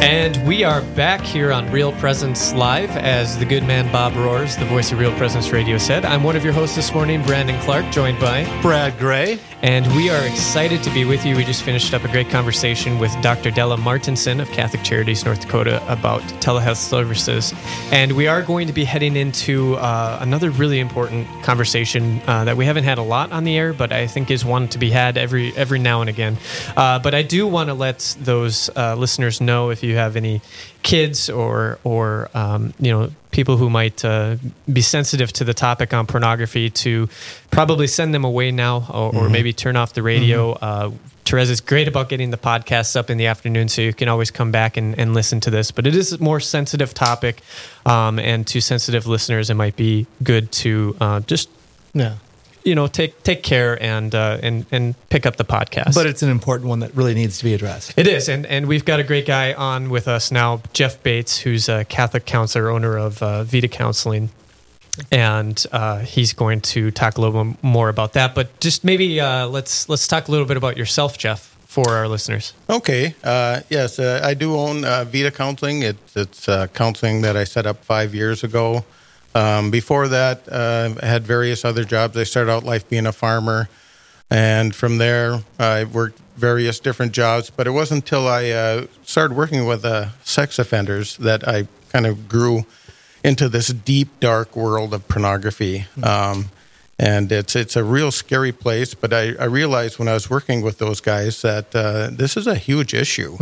And we are back here on Real Presence Live, as the good man Bob Roars, the voice of Real Presence Radio, said. I'm one of your hosts this morning, Brandon Clark, joined by Brad Gray. And we are excited to be with you. We just finished up a great conversation with Dr. Della Martinson of Catholic Charities North Dakota about telehealth services. And we are going to be heading into uh, another really important conversation uh, that we haven't had a lot on the air, but I think is one to be had every every now and again. Uh, but I do want to let those uh, listeners know if you have any kids or or um, you know people who might uh, be sensitive to the topic on pornography to probably send them away now or, or maybe turn off the radio. Uh, Therese is great about getting the podcasts up in the afternoon, so you can always come back and, and listen to this. But it is a more sensitive topic, um, and to sensitive listeners, it might be good to uh, just Yeah. You know take take care and uh, and and pick up the podcast. But it's an important one that really needs to be addressed. It is, and and we've got a great guy on with us now, Jeff Bates, who's a Catholic counselor, owner of uh, Vita Counseling, and uh, he's going to talk a little bit more about that. But just maybe uh, let's let's talk a little bit about yourself, Jeff, for our listeners. Okay. Uh, yes, uh, I do own uh, Vita Counseling. It's it's uh, counseling that I set up five years ago. Um, before that, uh, I had various other jobs. I started out life being a farmer, and from there, I worked various different jobs. But it wasn't until I uh, started working with uh, sex offenders that I kind of grew into this deep, dark world of pornography. Um, and it's it's a real scary place. But I, I realized when I was working with those guys that uh, this is a huge issue.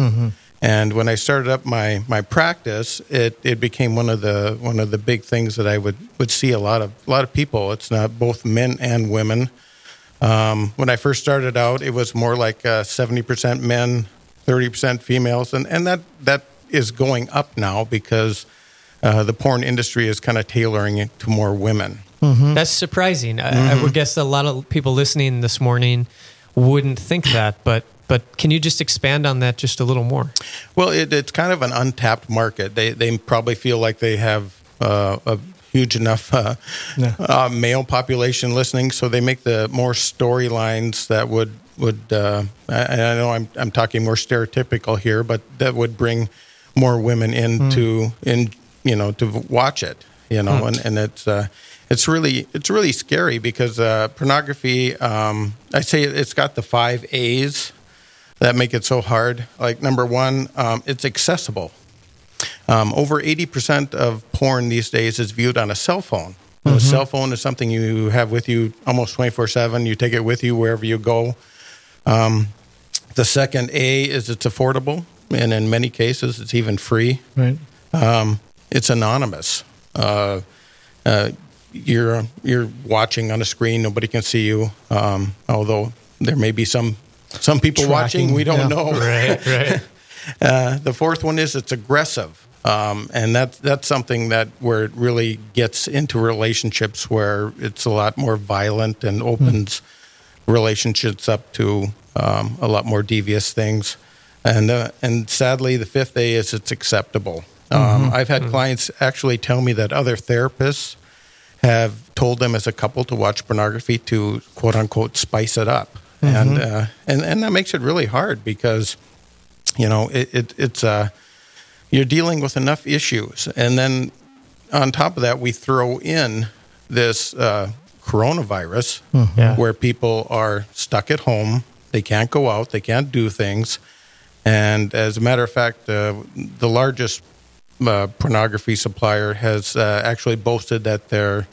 And when I started up my, my practice, it, it became one of the one of the big things that I would, would see a lot of a lot of people. It's not both men and women. Um, when I first started out, it was more like uh, seventy percent men, thirty percent females, and, and that that is going up now because uh, the porn industry is kind of tailoring it to more women. That's surprising. I, I would guess a lot of people listening this morning wouldn't think that, but but can you just expand on that just a little more? Well, it, it's kind of an untapped market. They they probably feel like they have uh, a huge enough uh, Yeah. uh, male population listening, so they make the more storylines that would would. Uh, I, I know I'm I'm talking more stereotypical here, but that would bring more women into in you know to watch it. You know, and and it's. Uh, it's really it's really scary because uh, pornography. Um, I say it's got the five A's that make it so hard. Like number one, um, it's accessible. Um, over eighty percent of porn these days is viewed on a cell phone. A cell phone is something you have with you almost twenty four seven. You take it with you wherever you go. Um, the second A is it's affordable, and in many cases, it's even free. Right. Um, it's anonymous. Uh, uh, you're you're watching on a screen. Nobody can see you. Um, although there may be some some people Tracking, watching, we don't yeah. know. Right, right. Uh, the fourth one is it's aggressive, um, and that that's something that where it really gets into relationships where it's a lot more violent and opens relationships up to um, a lot more devious things. And uh, and sadly, the fifth A is it's acceptable. Um, I've had clients actually tell me that other therapists have told them as a couple to watch pornography to quote unquote spice it up, and uh, and and that makes it really hard because you know it, it it's uh you're dealing with enough issues. And then on top of that we throw in this uh, coronavirus Yeah. where people are stuck at home. They can't go out. They can't do things. And as a matter of fact uh, the largest uh, pornography supplier has uh, actually boasted that their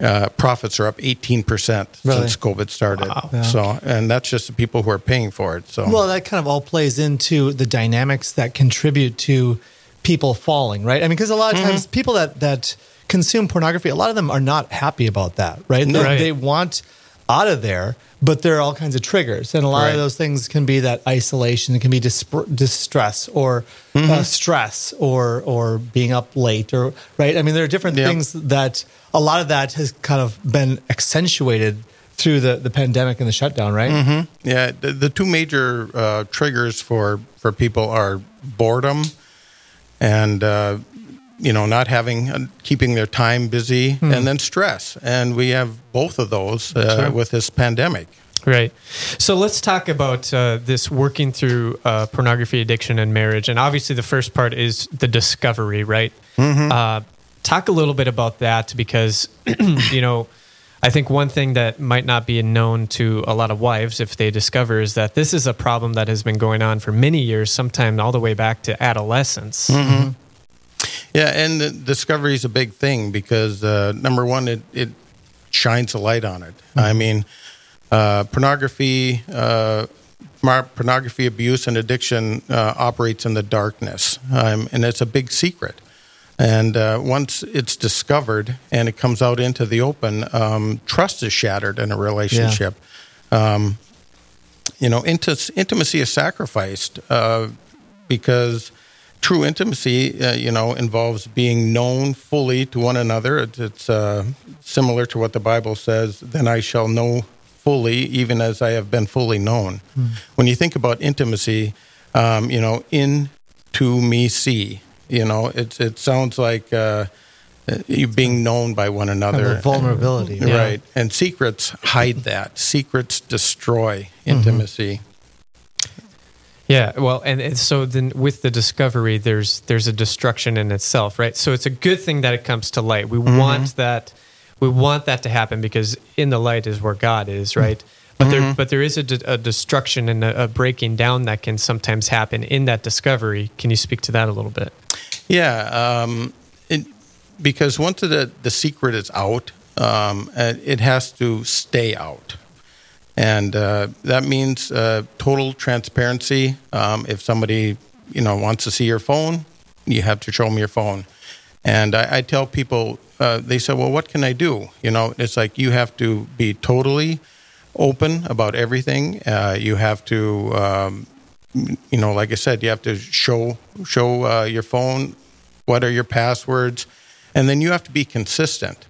uh, profits are up 18% Really? since COVID started. Wow. Yeah. So, and that's just the people who are paying for it. So, Well, that kind of all plays into the dynamics that contribute to people falling, right? I mean, because a lot of times people that that consume pornography, a lot of them are not happy about that, right? They, Right. they want out of there, but there are all kinds of triggers, and a lot Right. of those things can be that isolation, it can be disp- distress or uh, stress or or being up late or right. I mean, there are different Yeah. things that a lot of that has kind of been accentuated through the the pandemic and the shutdown, right? Mm-hmm. Yeah, the, the two major uh, triggers for for people are boredom and uh, you know not having uh, keeping their time busy, and then stress. And we have both of those uh, Sure. with this pandemic. Right. So let's talk about uh, this working through uh, pornography addiction and marriage. And obviously, the first part is the discovery, right? Mm-hmm. Uh, talk a little bit about that because, you know, I think one thing that might not be known to a lot of wives if they discover is that this is a problem that has been going on for many years, sometime all the way back to adolescence. Mm-hmm. Yeah, and discovery is a big thing because uh, number one, it, it shines a light on it. I mean, uh, pornography, uh, pornography abuse and addiction uh, operates in the darkness, um, and it's a big secret. And uh, once it's discovered and it comes out into the open, um, trust is shattered in a relationship. Um, you know, inti- intimacy is sacrificed uh, because true intimacy, uh, you know, involves being known fully to one another. It's, it's uh, similar to what the Bible says, then I shall know fully, even as I have been fully known. When you think about intimacy, um, you know, in to me see, you know, it, it sounds like uh, you being known by one another. vulnerability. Yeah. Right. And secrets hide that. Secrets destroy intimacy. Yeah, well, and, and so then with the discovery, there's there's a destruction in itself, right? So it's a good thing that it comes to light. We want that, we want that to happen because in the light is where God is, right? But there, but there is a, de- a destruction and a, a breaking down that can sometimes happen in that discovery. Can you speak to that a little bit? Yeah, um, it, because once the the secret is out, um, it has to stay out, and uh, that means uh, total transparency. Um, if somebody you know wants to see your phone, you have to show them your phone. And I, I tell people, uh, they say, "Well, what can I do?" You know, it's like you have to be totally open about everything. Uh, you have to um, you know, like I said, you have to show show uh, your phone what are your passwords, and then you have to be consistent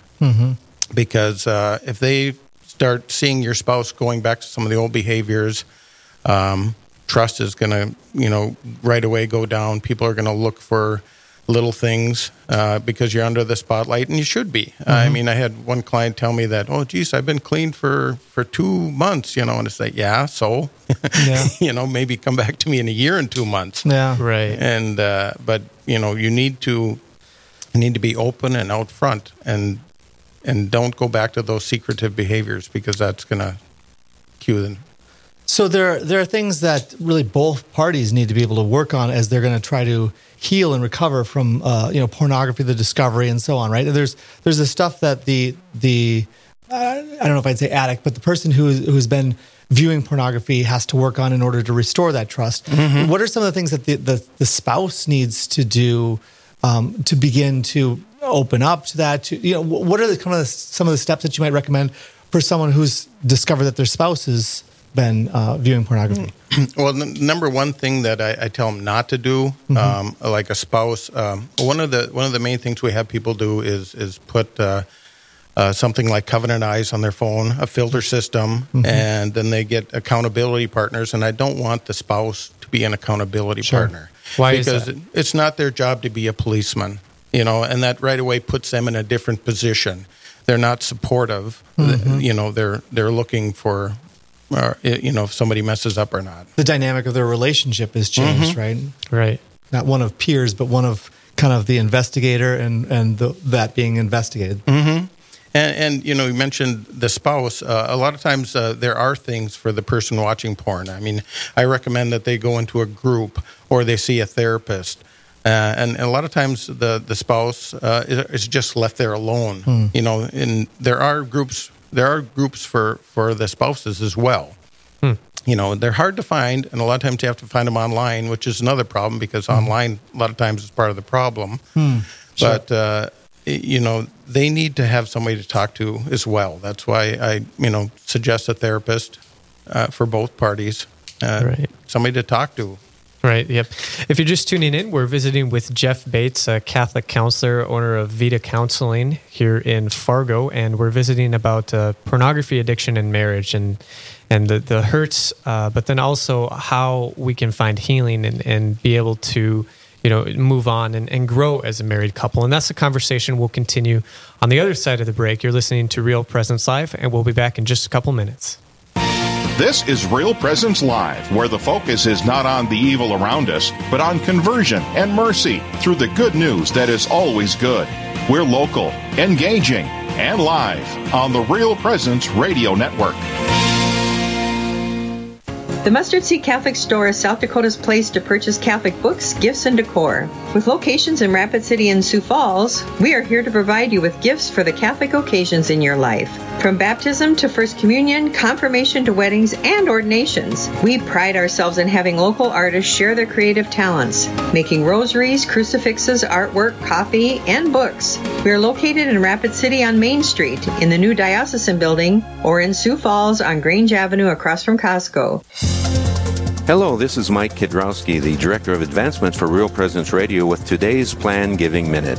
because uh, if they start seeing your spouse going back to some of the old behaviors, um, trust is going to you know right away go down. People are going to look for little things uh, because you're under the spotlight, and you should be. I mean, I had one client tell me that, "Oh, geez, I've been clean for for two months," you know, and it's like, "Yeah, so." Yeah. you know, maybe come back to me in a year and two months. Yeah. Right. And uh, but you know, you need to you need to be open and out front, and and don't go back to those secretive behaviors because that's gonna cue them. So there, there are things that really both parties need to be able to work on as they're going to try to heal and recover from, uh, you know, pornography, the discovery, and so on. Right? There's, there's the stuff that the the uh, I don't know if I'd say addict, but the person who who's been viewing pornography has to work on in order to restore that trust. What are some of the things that the the, the spouse needs to do um, to begin to open up to that? To you know, what are the kind of the, some of the steps that you might recommend for someone who's discovered that their spouse has been uh, viewing pornography? Well, n- number one thing that I, I tell them not to do, um, like a spouse, um, one of the one of the main things we have people do is is put uh, uh, something like Covenant Eyes on their phone, a filter system, and then they get accountability partners. And I don't want the spouse to be an accountability partner. Why is because that? it's not their job to be a policeman, you know, and that right away puts them in a different position. They're not supportive. You know, they're they're looking for, uh, you know, if somebody messes up or not. the dynamic of their relationship has changed, right? Right. Not one of peers, but one of kind of the investigator and and the, that being investigated. And, and you know, you mentioned the spouse. Uh, a lot of times, uh, there are things for the person watching porn. I mean, I recommend that they go into a group or they see a therapist. Uh, and, and a lot of times, the the spouse uh, is, is just left there alone. You know, and there are groups. There are groups for for the spouses as well. You know, they're hard to find, and a lot of times you have to find them online, which is another problem because online a lot of times is part of the problem. But uh, you know, they need to have somebody to talk to as well. That's why I, you know, suggest a therapist uh, for both parties. Uh, Right. Somebody to talk to. Right. Yep. If you're just tuning in, we're visiting with Jeff Bates, a Catholic counselor, owner of Vita Counseling here in Fargo, and we're visiting about uh, pornography addiction and marriage and and the the hurts, uh, but then also how we can find healing and and be able to you know move on and, and grow as a married couple. And that's the conversation we'll continue on the other side of the break. You're listening to Real Presence Live, and we'll be back in just a couple minutes. This is Real Presence Live, where the focus is not on the evil around us, but on conversion and mercy through the good news that is always good. We're local, engaging, and live on the Real Presence Radio Network. The Mustard Seed Catholic Store is South Dakota's place to purchase Catholic books, gifts, and decor. With locations in Rapid City and Sioux Falls, we are here to provide you with gifts for the Catholic occasions in your life. From baptism to First Communion, confirmation to weddings, and ordinations, we pride ourselves in having local artists share their creative talents, making rosaries, crucifixes, artwork, coffee, and books. We are located in Rapid City on Main Street, in the new Diocesan Building, or in Sioux Falls on Grange Avenue across from Costco. Hello, this is Mike Kidrowski, the Director of Advancement for Real Presence Radio with today's Plan Giving Minute.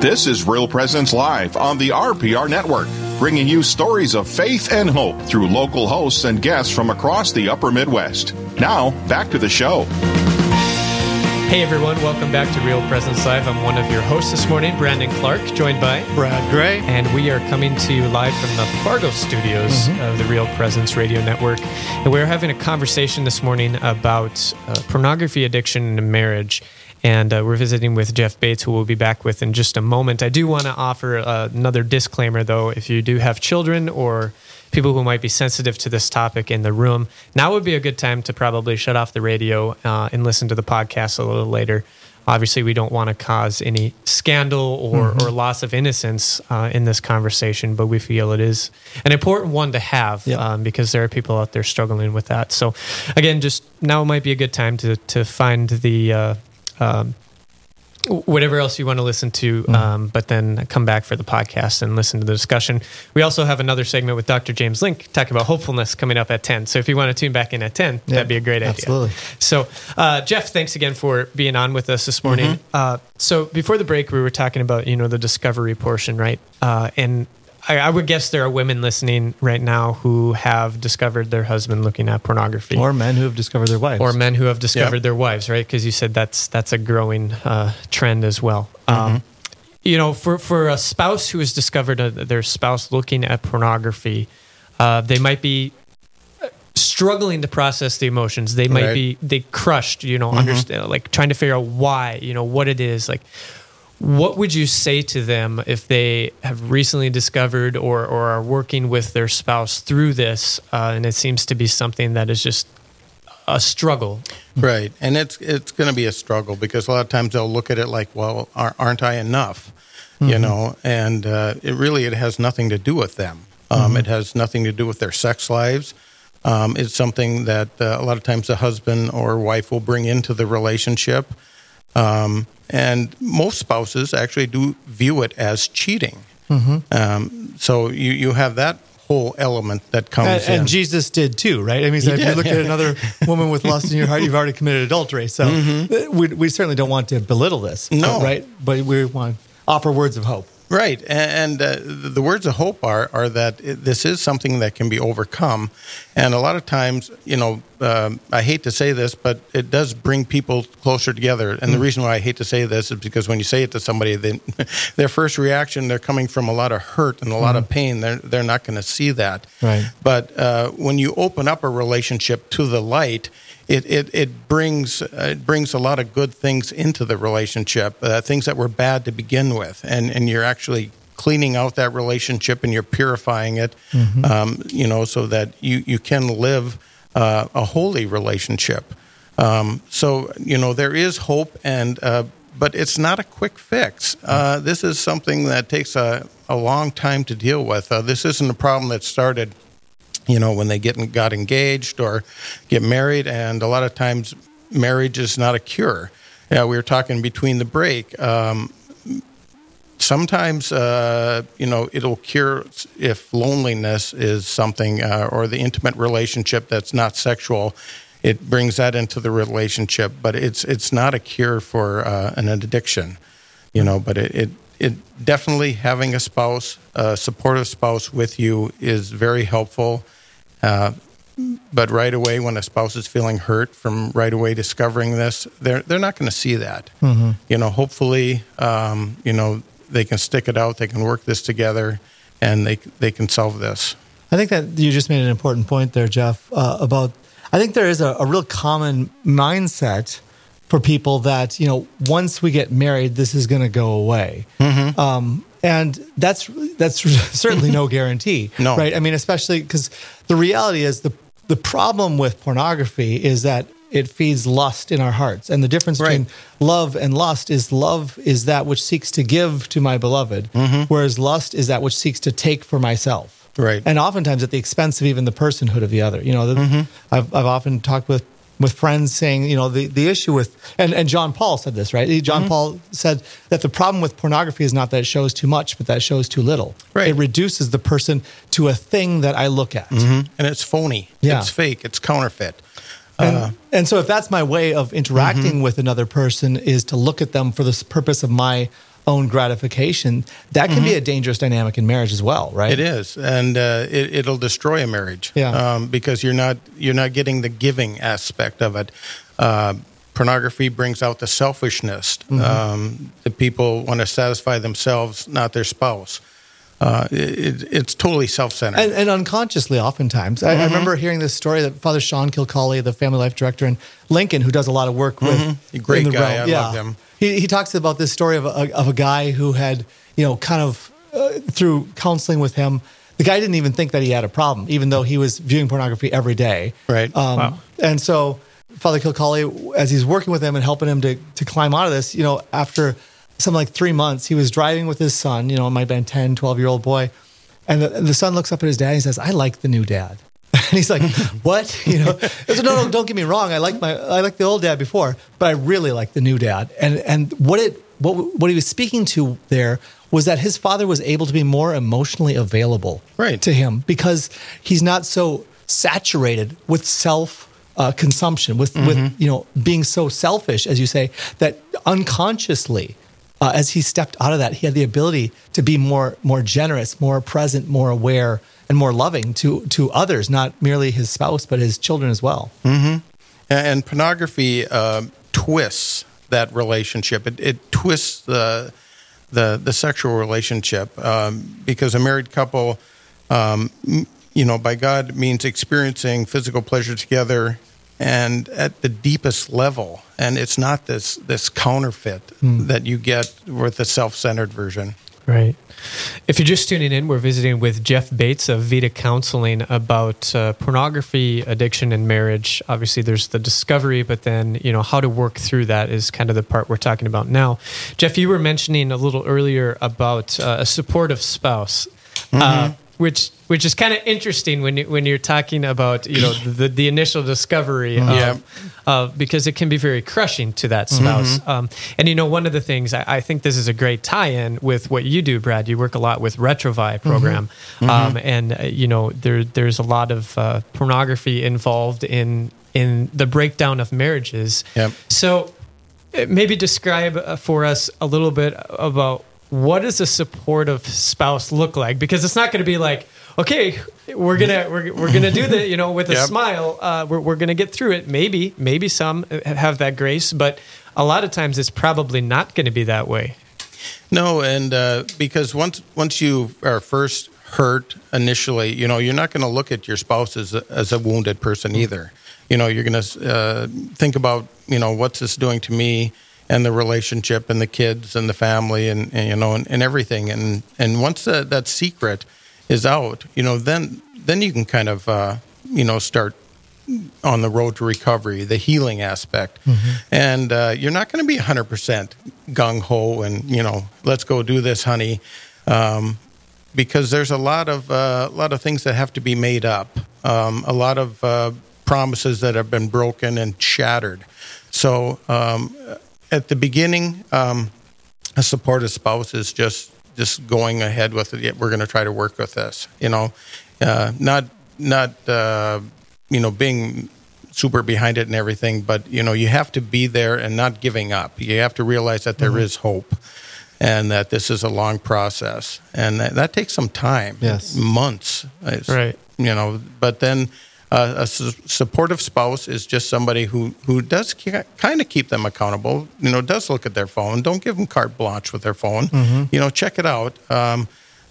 This is Real Presence Live on the RPR Network, bringing you stories of faith and hope through local hosts and guests from across the upper Midwest. Now, back to the show. Hey everyone, welcome back to Real Presence Live. I'm one of your hosts this morning, Brandon Clark, joined by Brad Gray. and we are coming to you live from the Fargo studios of the Real Presence Radio Network. And we're having a conversation this morning about uh, pornography addiction and marriage. And uh, we're visiting with Jeff Bates, who we'll be back with in just a moment. I do want to offer uh, another disclaimer, though. If you do have children or people who might be sensitive to this topic in the room, now would be a good time to probably shut off the radio uh, and listen to the podcast a little later. Obviously, we don't want to cause any scandal or, or loss of innocence uh, in this conversation, but we feel it is an important one to have Yep. um, because there are people out there struggling with that. So, again, just now might be a good time to to find the uh, um, whatever else you want to listen to, Mm-hmm. um, but then come back for the podcast and listen to the discussion. We also have another segment with Dr. James Link talking about hopefulness coming up at 10. So if you want to tune back in at 10, Yeah, that'd be a great idea. absolutely. So, uh, Jeff, thanks again for being on with us this morning. Mm-hmm. Uh, so before the break, we were talking about, you know, the discovery portion, right? Uh, and I, I would guess there are women listening right now who have discovered their husband looking at pornography Or men who have discovered their wives. or men who have discovered Yeah. their wives, right? Because you said that's that's a growing uh, trend as well. Mm-hmm. Um, you know, for for a spouse who has discovered uh their spouse looking at pornography, uh, they might be uh, struggling to process the emotions. They might Right. be they crushed. You Mm-hmm. know, understand like trying to figure out why. You know what it is like. What would you say to them if they have recently discovered or, or are working with their spouse through this, uh, and it seems to be something that is just a struggle Right, and it's it's going to be a struggle because a lot of times they'll look at it like, well, aren't I enough? You know, and uh, it really it has nothing to do with them. Um, It has nothing to do with their sex lives. Um, it's something that uh, a lot of times the husband or wife will bring into the relationship, um, and most spouses actually do view it as cheating. Um, so you you have that whole element that comes and, in. and Jesus did too, right? I mean, so if you look yeah. at another woman with lust in your heart, you've already committed adultery. So uh, we, we certainly don't want to belittle this, Mm-hmm. No. right? But we want to offer words of hope. Right, and uh, the words of hope are are that this is something that can be overcome, and a lot of times, you know, um, I hate to say this, but it does bring people closer together. And mm. the reason why I hate to say this is because when you say it to somebody, they, their first reaction they're coming from a lot of hurt and a lot mm. of pain. They're they're not going to see that. Right. But uh, when you open up a relationship to the light, it it, it brings it brings a lot of good things into the relationship, uh, things that were bad to begin with, and and you're actually cleaning out that relationship and you're purifying it, mm-hmm. um, you know, so that you you can live uh, a holy relationship. Um, so you know there is hope, and uh, but it's not a quick fix. Uh, this is something that takes a a long time to deal with. Uh, this isn't a problem that started you know, when they get got engaged or get married, and a lot of times marriage is not a cure. Yeah, we were talking between the break. Um, sometimes, uh, you know, it'll cure if loneliness is something, uh, or the intimate relationship that's not sexual. It brings that into the relationship, but it's it's not a cure for uh, an addiction, you know. But it, it it definitely having a spouse, a supportive spouse with you is very helpful. Uh, but right away, when a spouse is feeling hurt from right away discovering this, they're they're not going to see that. Mm-hmm. You know, hopefully, um, you know, they can stick it out. They can work this together, and they they can solve this. I think that you just made an important point there, Jeff. Uh, about I think there is a, a real common mindset for people that you know once we get married, this is going to go away. Mm-hmm. Um, and that's that's certainly no guarantee no. right i mean especially because the reality is the the problem with pornography is that it feeds lust in our hearts and the difference right. between love and lust is love is that which seeks to give to my beloved mm-hmm. whereas lust is that which seeks to take for myself right and oftentimes at the expense of even the personhood of the other you know the, mm-hmm. I've, I've often talked with with friends saying, you know, the, the issue with, and, and John Paul said this, right? John mm-hmm. Paul said that the problem with pornography is not that it shows too much, but that it shows too little. Right. It reduces the person to a thing that I look at. Mm-hmm. And it's phony. Yeah. It's fake. It's counterfeit. And, uh, and so if that's my way of interacting mm-hmm. with another person is to look at them for the purpose of my own gratification, that can mm-hmm. be a dangerous dynamic in marriage as well, right? It is, and uh, it, will destroy a marriage. Yeah. Um, because you're not you're not getting the giving aspect of it. Uh, pornography brings out the selfishness. Mm-hmm. Um, the people want to satisfy themselves, not their spouse. Uh, it, it's totally self-centered and, and unconsciously oftentimes mm-hmm. I, I, mm-hmm. remember hearing this story that father sean kilcawley the family life director in lincoln who does a lot of work with mm-hmm. great guy realm. i yeah. love him he, he talks about this story of a, of a guy who had, you know, kind of uh, through counseling with him, the guy didn't even think that he had a problem, even though he was viewing pornography every day. Right. Um, wow. And so Father Kilcawley, as he's working with him and helping him to, to climb out of this, you know, after something like three months, he was driving with his son, you know, might have been 10, 12 year old boy. And the, the son looks up at his dad and he says, I like the new dad. and he's like, "What? You know?" Said, no, no, don't get me wrong. I like my, I like the old dad before, but I really like the new dad. And and what it, what what he was speaking to there was that his father was able to be more emotionally available right. to him because he's not so saturated with self uh, consumption, with mm-hmm. with you know being so selfish, as you say, that unconsciously. Uh, as he stepped out of that, he had the ability to be more more generous, more present, more aware, and more loving to to others, not merely his spouse, but his children as well. Mm-hmm. And pornography uh, twists that relationship. It, it, twists the the the sexual relationship um, because a married couple, um, you know, by God means experiencing physical pleasure together and at the deepest level. And it's not this this counterfeit mm. that you get with the self centered version. Right. If you're just tuning in, we're visiting with Jeff Bates of Vita Counseling about uh, pornography, addiction, and marriage. Obviously, there's the discovery, but then you know how to work through that is kind of the part we're talking about now. Jeff, you were mentioning a little earlier about uh, a supportive spouse. Mm-hmm. Uh, which which is kind of interesting when you, when you're talking about you know the, the initial discovery yeah. of, because it can be very crushing to that spouse mm-hmm. um, and you know one of the things I, I, think this is a great tie-in with what you do Brad you work a lot with Retrouvaille program mm-hmm. Um, mm-hmm. and uh, you know there there's a lot of uh, pornography involved in in the breakdown of marriages yep. so uh, maybe describe uh, for us a little bit about what does a supportive spouse look like? Because it's not going to be like, okay, we're gonna we're, we're gonna do that, you know, with a Yep. smile. Uh, we're we're gonna get through it. Maybe maybe some have that grace, but a lot of times it's probably not going to be that way. No, and uh, because once once you are first hurt initially, you know, you're not going to look at your spouse as a, as a wounded person either. You know, you're going to uh, think about you know what's this doing to me and the relationship and the kids and the family and, and you know and, and everything. And and once that, that secret is out, you know, then then you can kind of uh, you know start on the road to recovery, the healing aspect. And uh, you're not going to be 100% gung ho and, you know, let's go do this, honey. Um, because there's a lot of uh, a lot of things that have to be made up, um, a lot of uh, promises that have been broken and shattered. So um, at the beginning, um, a supportive spouse is just just going ahead with it. Yeah, we're going to try to work with this. You know, uh, not not uh, you know being super behind it and everything, but you know you have to be there and not giving up. You have to realize that there is hope. And that this is a long process, and that, that takes some time, Yes. months, Right. You know, but then uh, a su- supportive spouse is just somebody who who does kind of keep them accountable. You know, does look at their phone. Don't give them carte blanche with their phone. You know, check it out. Um,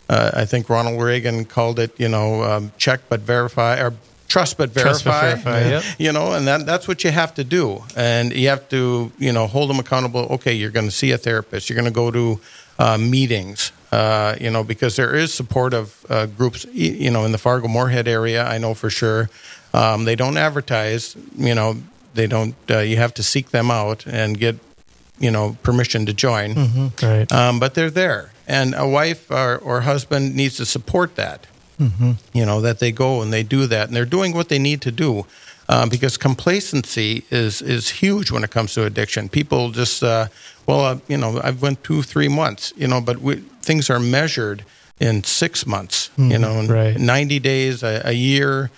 uh, I think Ronald Reagan called it, you know, um, check but verify or trust but verify. Trust but verify, Yeah. yep. You know, and that, that's what you have to do. And you have to, you know, hold them accountable. Okay, you're going to see a therapist. You're going to go to uh, meetings. Uh, you know, because there is supportive uh, groups, you know, in the Fargo Moorhead area. I know for sure. Um, they don't advertise. You know, they don't. Uh, you have to seek them out and get, you know, permission to join. Right. Um, but they're there, and a wife or, or husband needs to support that. You know that they go and they do that, and they're doing what they need to do, um, because complacency is is huge when it comes to addiction. People just, uh, well, uh, you know, I've went two, three months, you know, but we, things are measured in six months, you know, Right. ninety days, a, a year,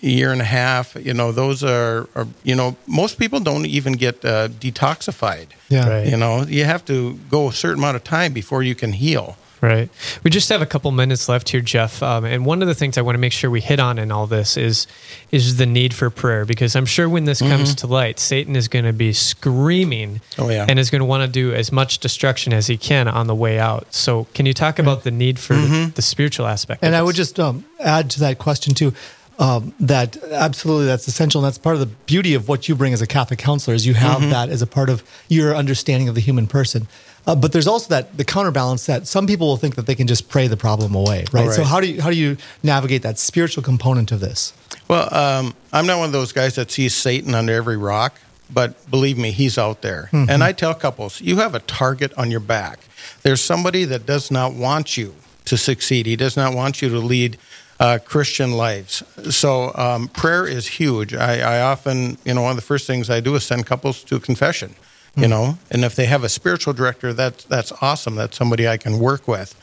year and a half. You know, those are, are you know, most people don't even get uh, detoxified. Yeah. Right. You know, you have to go a certain amount of time before you can heal. Right. We just have a couple minutes left here, Jeff. Um, and one of the things I want to make sure we hit on in all this is is the need for prayer, because I'm sure when this comes to light, Satan is going to be screaming, Oh, yeah. and is going to want to do as much destruction as he can on the way out. So, can you talk about the need for the spiritual aspect? And of I would just um, add to that question too. Um, that absolutely that's essential, and that's part of the beauty of what you bring as a Catholic counselor is you have that as a part of your understanding of the human person. Uh, but there's also that the counterbalance that some people will think that they can just pray the problem away, right? So how do you how do you navigate that spiritual component of this? Well, um, I'm not one of those guys that sees Satan under every rock, but believe me, he's out there. And I tell couples, you have a target on your back. There's somebody that does not want you to succeed. He does not want you to lead uh, Christian lives. So um, prayer is huge. I, I often, you know, one of the first things I do is send couples to confession. You know, and if they have a spiritual director, that's that's awesome. That's somebody I can work with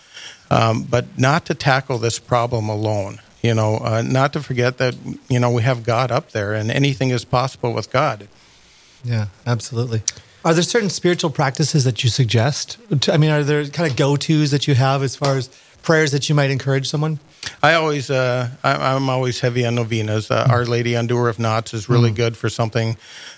um, but not to tackle this problem alone. You know, uh, not to forget that you know we have God up there, and anything is possible with God. Yeah, absolutely. Are there certain spiritual practices that you suggest? I mean, are there kind of go tos that you have as far as prayers that you might encourage someone? I always, uh, I, I'm always heavy on novenas. Uh, Our Lady Undoer of Knots is really good for something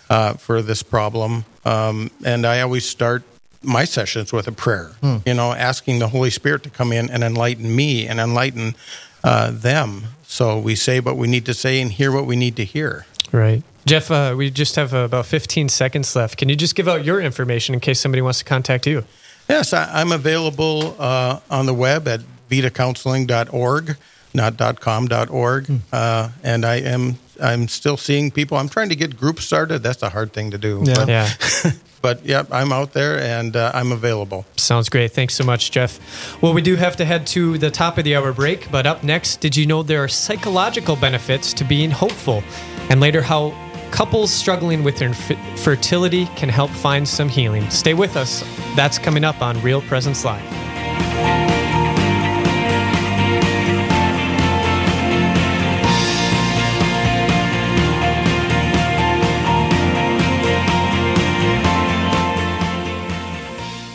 uh, for this problem, um, and I always start my sessions with a prayer. You know, asking the Holy Spirit to come in and enlighten me and enlighten uh, them. So we say what we need to say and hear what we need to hear. Right. Jeff, uh, we just have uh, about 15 seconds left. Can you just give out your information in case somebody wants to contact you? Yes, I, I'm available uh, on the web at vitacounseling.org, not .com, .org. Uh, and I am I'm still seeing people. I'm trying to get groups started. That's a hard thing to do. Yeah. But, Yeah. but yeah, I'm out there and uh, I'm available. Sounds great. Thanks so much, Jeff. Well, we do have to head to the top of the hour break, but up next, did you know there are psychological benefits to being hopeful? And later, how couples struggling with infertility inf- can help find some healing. Stay with us. That's coming up on Real Presence Live.